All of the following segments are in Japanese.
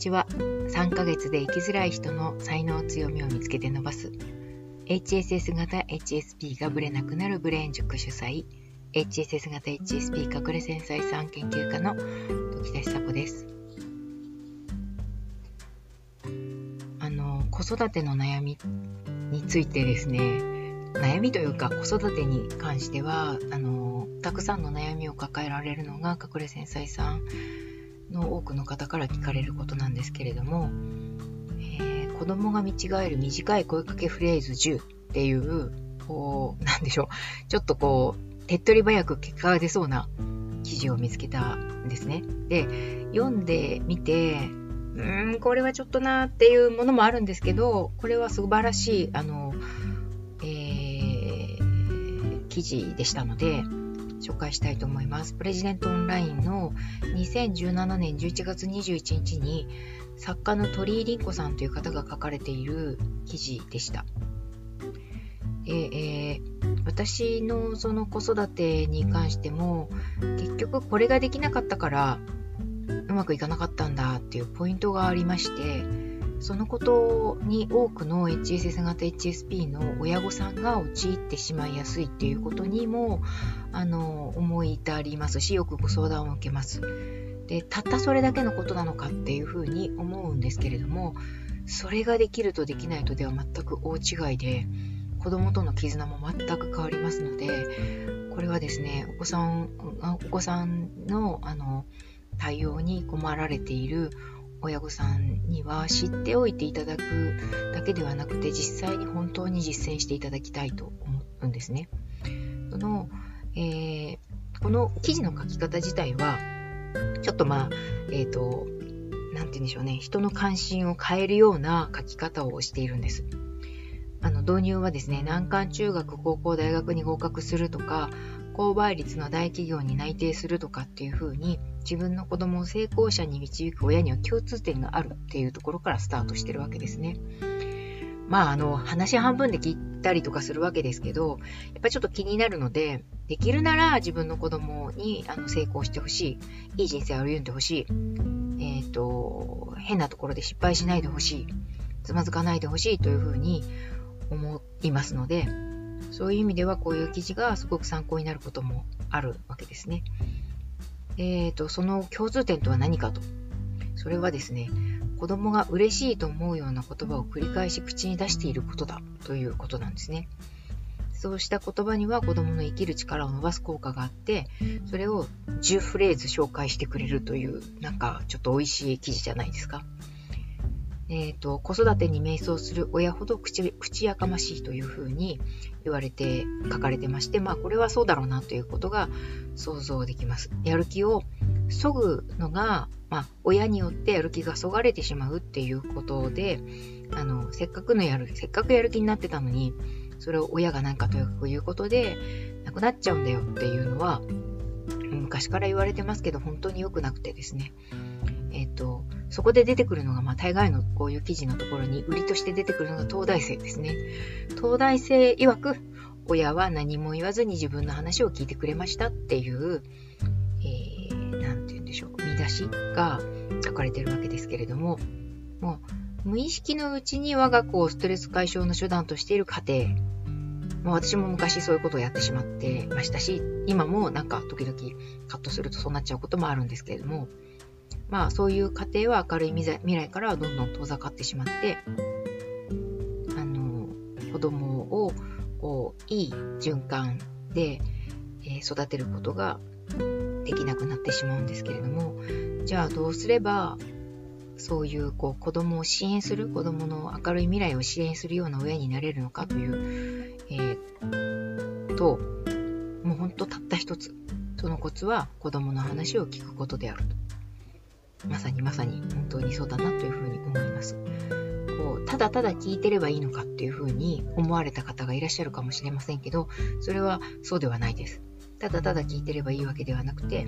ちは。3ヶ月で生きづらい人の才能強みを見つけて伸ばす。HSS 型 HSP がブレなくなるブレーン塾主催。HSS 型 HSP 隠れ繊細さん研究家の時田久子です。あの子育ての悩みについてですね。悩みというか子育てに関してはあのたくさんの悩みを抱えられるのが隠れ繊細さんの多くの方から聞かれることなんですけれども、えー、子供が見違える短い声かけフレーズ10っていう、こう、なんでしょう、ちょっとこう、手っ取り早く結果が出そうな記事を見つけたんですね。で、読んでみて、うーん、これはちょっとなっていうものもあるんですけど、これは素晴らしい、あの、えー、記事でしたので、紹介したいと思います。プレジデントオンラインの2017年11月21日に作家の鳥居凛子さんという方が書かれている記事でした。でえー、私のその子育てに関しても結局これができなかったからうまくいかなかったんだっていうポイントがありましてそのことに多くの HSS 型 HSP の親御さんが陥ってしまいやすいっていうことにもあの思い至りますしよくご相談を受けます。でたったそれだけのことなのかっていうふうに思うんですけれどもそれができるとできないとでは全く大違いで子供との絆も全く変わりますのでこれはですねお子さんお子さんのあの対応に困られている親御さんには知っておいていただくだけではなくて実際に本当に実践していただきたいと思うんですね。そのえー、この記事の書き方自体はちょっとまあ、えっ、ー、と、なんて言うんでしょうね、人の関心を変えるような書き方をしているんです。あの導入はですね、難関中学、高校、大学に合格するとか、高倍率の大企業に内定するとかっていう風に自分の子供を成功者に導く親には共通点があるっていうところからスタートしてるわけですね。まああの話半分で聞いたりとかするわけですけどやっぱちょっと気になるのでできるなら自分の子供にあの成功してほしいいい人生を歩んでほしい、えっ、ー、と変なところで失敗しないでほしいつまずかないでほしいというふうに思いますのでそういう意味ではこういう記事がすごく参考になることもあるわけですね。えーと、その共通点とは何かと。それはですね、子供が嬉しいと思うような言葉を繰り返し口に出していることだということなんですね。そうした言葉には子供の生きる力を伸ばす効果があって、それを10フレーズ紹介してくれるという、なんかちょっと美味しい記事じゃないですか。えーと、子育てに迷走する親ほど口口やかましいというふうに言われて書かれてまして、まあこれはそうだろうなということが想像できます。やる気をそぐのが、まあ、親によってやる気がそがれてしまうっていうことで、あの、せっかくのやる、せっかくやる気になってたのに、それを親が何かというかことで、なくなっちゃうんだよっていうのは、昔から言われてますけど、本当に良くなくてですね。えっ、ー、と、そこで出てくるのが、まあ、大概のこういう記事のところに売りとして出てくるのが東大生ですね。東大生曰く、親は何も言わずに自分の話を聞いてくれましたっていう、えー、て言うんでしょう、見出しが書かれてるわけですけれども、もう、無意識のうちに我が子をストレス解消の手段としている家庭、もう私も昔そういうことをやってしまってましたし、今もなんか時々カットするとそうなっちゃうこともあるんですけれども、まあそういう家庭は明るい未来からどんどん遠ざかってしまって、あの、子供をこういい循環で、え、育てることができなくなってしまうんですけれども、じゃあどうすればそういうこう子供を支援する、子供の明るい未来を支援するような親になれるのかという、えー、と、もうほんとたった一つ。そのコツは子供の話を聞くことであると。まさにまさに本当にそうだなというふうに思います。こうただただ聞いてればいいのかっていうふうに思われた方がいらっしゃるかもしれませんけど、それはそうではないです。ただただ聞いてればいいわけではなくて、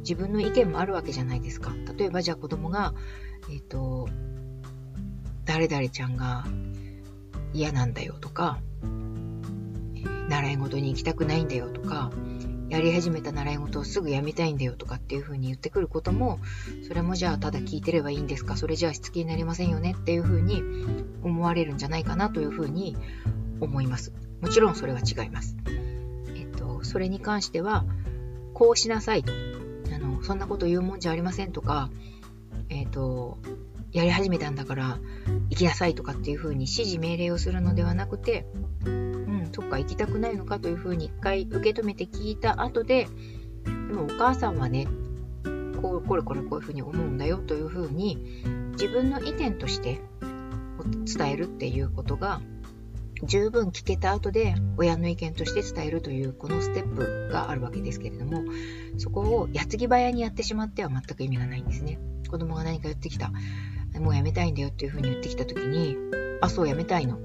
自分の意見もあるわけじゃないですか。例えばじゃあ子供が、えっ、ー、と、誰々ちゃんが嫌なんだよとか、習い事に行きたくないんだよとか、やり始めた習い事をすぐやめたいんだよとかっていう風に言ってくることも、それもじゃあただ聞いてればいいんですか？それじゃあしつけになりませんよね？っていう風に思われるんじゃないかなという風に思います。もちろんそれは違います。えっと、それに関しては、こうしなさいと。あの、そんなこと言うもんじゃありませんとか、えっと、やり始めたんだから行きなさいとかっていう風に指示命令をするのではなくて、うん、そっか行きたくないのかという風に一回受け止めて聞いた後で、でもお母さんはね、こう、これこれこういう風に思うんだよという風に自分の意見として伝えるっていうことが十分聞けた後で親の意見として伝えるというこのステップがあるわけですけれどもそこを矢継ぎ早にやってしまっては全く意味がないんですね子供が何か言ってきたもうやめたいんだよっていうふうに言ってきた時に、あ、そうやめたいの。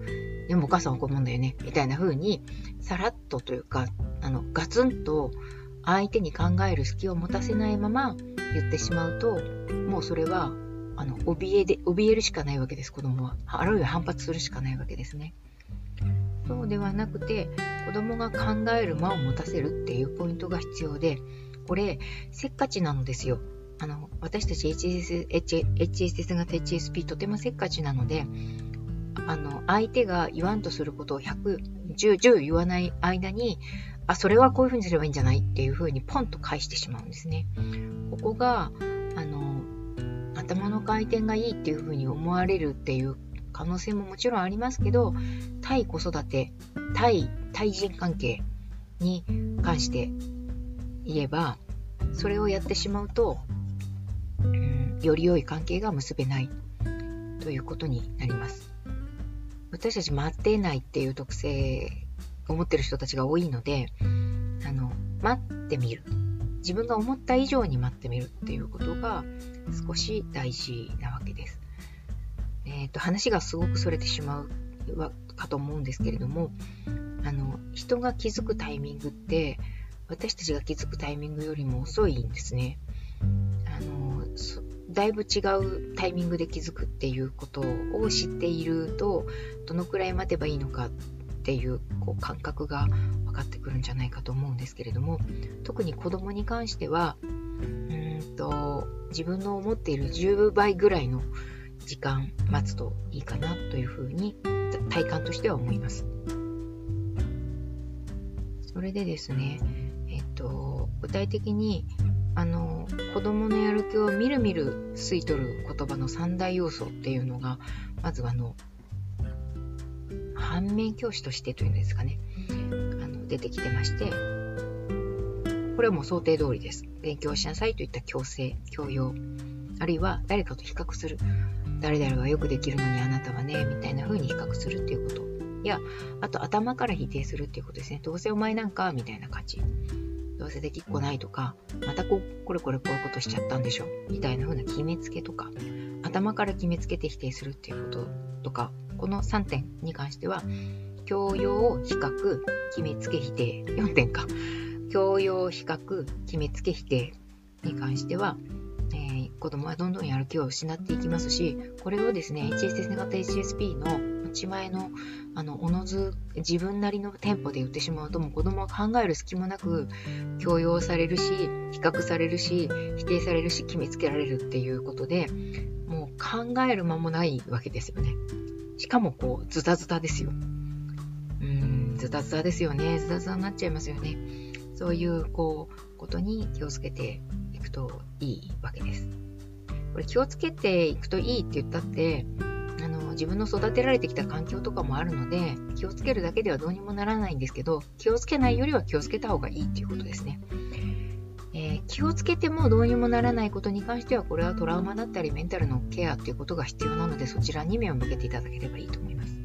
でもお母さんはこう思うんだよね。みたいな風に、さらっとというか、あの、ガツンと相手に考える隙を持たせないまま言ってしまうと、もうそれは、あの、怯えで、怯えるしかないわけです、子供は。あるいは反発するしかないわけですね。そうではなくて、子供が考える間を持たせるっていうポイントが必要で、これ、せっかちなのですよ。あの、私たち HSS、HSS 型 HSP とてもせっかちなので、あの、相手が言わんとすることを100、10、10言わない間に、あ、それはこういうふうにすればいいんじゃないっていうふうにポンと返してしまうんですね。ここが、あの、頭の回転がいいっていうふうに思われるっていう可能性ももちろんありますけど、対子育て、対対人関係に関して言えば、それをやってしまうと、んより良い関係が結べないということになります。私たち待ってないっていう特性を持ってる人たちが多いので、あの、待ってみる。自分が思った以上に待ってみるっていうことが少し大事な。えっ、ー、と、話がすごくそれてしまうかと思うんですけれども、あの、人が気づくタイミングって、私たちが気づくタイミングよりも遅いんですね。あの、だいぶ違うタイミングで気づくっていうことを知っているとどのくらい待てばいいのかっていうこう感覚が分かってくるんじゃないかと思うんですけれども特に子供に関してはうんと自分の思っている10倍ぐらいの時間待つといいかなというふうに体感としては思います。それでですね、えっと、具体的にあの子供のやる気をみるみる吸い取る言葉の三大要素っていうのがまずあの反面教師としてというんですかねあの出てきてましてこれはもう想定通りです勉強しなさいといった強制強要あるいは誰かと比較する誰々がよくできるのにあなたはねみたいな風に比較するっていうこと。やあと頭から否定するっていうことですね。どうせお前なんかみたいな感じ。どうせできっこないとか、またこうこれこれこういうことしちゃったんでしょ。みたいな風な決めつけとか、頭から決めつけて否定するっていうこととか、この3点に関しては、教養、比較、決めつけ否定、4点か。教養、比較、決めつけ否定に関しては、えー、子供はどんどんやる気を失っていきますし、これをですね、HSS 型 HSP の持ち前の、あの、おのず、自分なりのテンポで言ってしまうと、もう子供は考える隙もなく、強要されるし、比較されるし、否定されるし、決めつけられるっていうことで、もう考える間もないわけですよね。しかもこう、ズタズタですよ。うん、ズタズタですよね。ズタズタになっちゃいますよね。そういう、こう、ことに気をつけていくといいわけです。これ気をつけていくといいって言ったって、あの自分の育てられてきた環境とかもあるので気をつけるだけではどうにもならないんですけど気をつけないよりは気をつけた方がいいっていうことですね。えー、気をつけてもどうにもならないことに関してはこれはトラウマだったりメンタルのケアっていうことが必要なのでそちらに目を向けていただければいいと思います。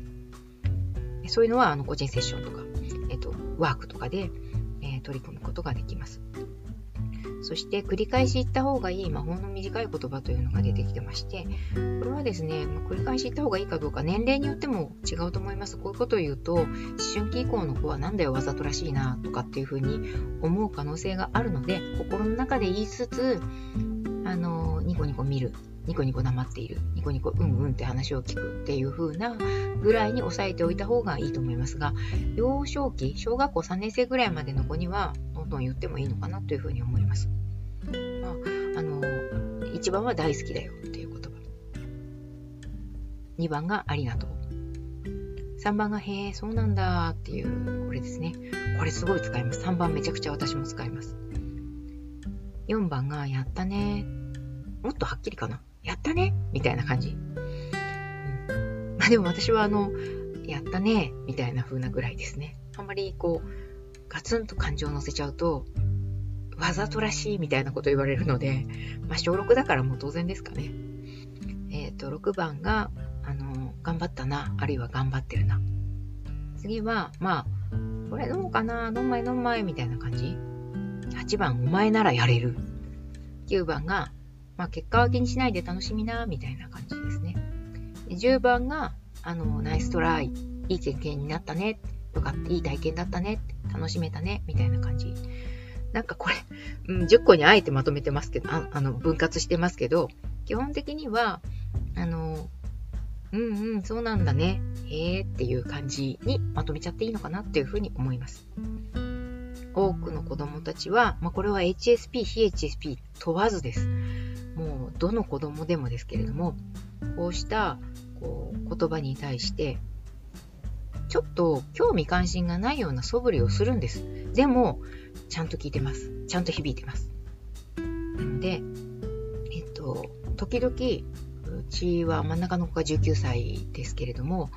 そういうのはあの個人セッションとか、えっ、ー、と、ワークとかで、えー、取り組むことができます。そして繰り返し言った方がいい魔法の短い言葉というのが出てきてまして、これはですね、ま繰り返し言った方がいいかどうか年齢によっても違うと思います。こういうことを言うと、思春期以降の子はなんだよわざとらしいなとかっていうふうに思う可能性があるので、心の中で言いつつ、あの、ニコニコ見るニコニコ黙っている、ニコニコうんうんって話を聞くっていう風なぐらいに抑えておいた方がいいと思いますが、幼少期、小学校3年生ぐらいまでの子には、どんどん言ってもいいのかなという風に思います。まあ、あの、1番は大好きだよっていう言葉。2番がありがとう。3番がへえ、そうなんだっていう、これですね。これすごい使います。3番めちゃくちゃ私も使います。4番がやったね。もっとはっきりかな。やったねみたいな感じ。うん、まあでも私はあの、やったねみたいな風なぐらいですね。あんまりこう、ガツンと感情を乗せちゃうと、わざとらしいみたいなこと言われるので、まあ小6だからもう当然ですかね。えっ、ー、と、6番が、あの、頑張ったな、あるいは頑張ってるな。次は、まあ、これどうかな、どんまいどんまいみたいな感じ。8番、お前ならやれる。9番が、まあ、結果は気にしないで楽しみな、みたいな感じですね。で10番が、あの、ナイストライ、いい経験になったね、よかった、いい体験だったね、楽しめたね、みたいな感じ。なんかこれ、うん、10個にあえてまとめてますけど、ああの、分割してますけど、基本的には、あの、うんうん、そうなんだね、へえっていう感じにまとめちゃっていいのかなっていうふうに思います。多くの子供たちは、まあ、これは HSP、非 HSP 問わずです。どの子供でもですけれども、こうしたこう言葉に対して、ちょっと興味関心がないような素振りをするんです。でも、ちゃんと聞いてます。ちゃんと響いてます。なので、えっと、時々、うちは真ん中の子が19歳ですけれども、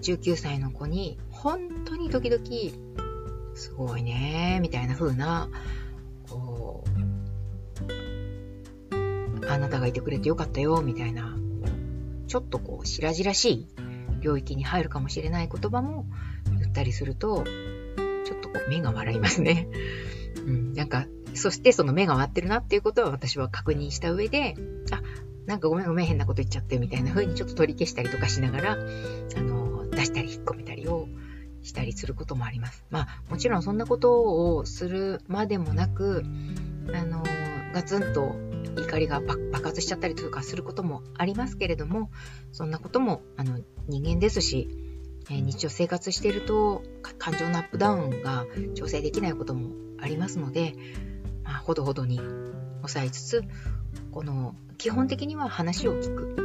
19歳の子に、本当に時々、すごいね、みたいな風な、あなたがいてくれてよかったよ、みたいな、ちょっとこう、白々しい領域に入るかもしれない言葉も言ったりすると、ちょっとこう、目が笑いますね。うん、なんか、そしてその目が割ってるなっていうことは私は確認した上で、あ、なんかごめんごめん変なこと言っちゃってみたいな風にちょっと取り消したりとかしながら、あの、出したり引っ込めたりをしたりすることもあります。まあ、もちろんそんなことをするまでもなく、あの、ガツンと怒りが爆発しちゃったりとかすることもありますけれども、そんなことも、あの、人間ですし、え日常生活していると、感情のアップダウンが調整できないこともありますので、まあ、ほどほどに抑えつつ、この、基本的には話を聞く。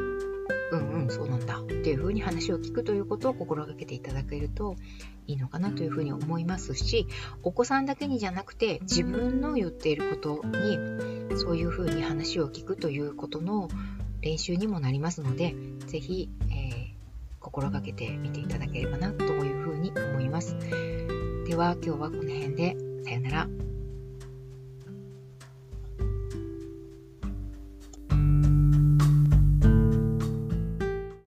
うんうん、そうなんだっていうふうに話を聞くということを心がけていただけるといいのかなというふうに思いますし、お子さんだけにじゃなくて自分の言っていることにそういうふうに話を聞くということの練習にもなりますので、是非、えー、心がけてみていただければなというふうに思います。では今日はこの辺でさよなら。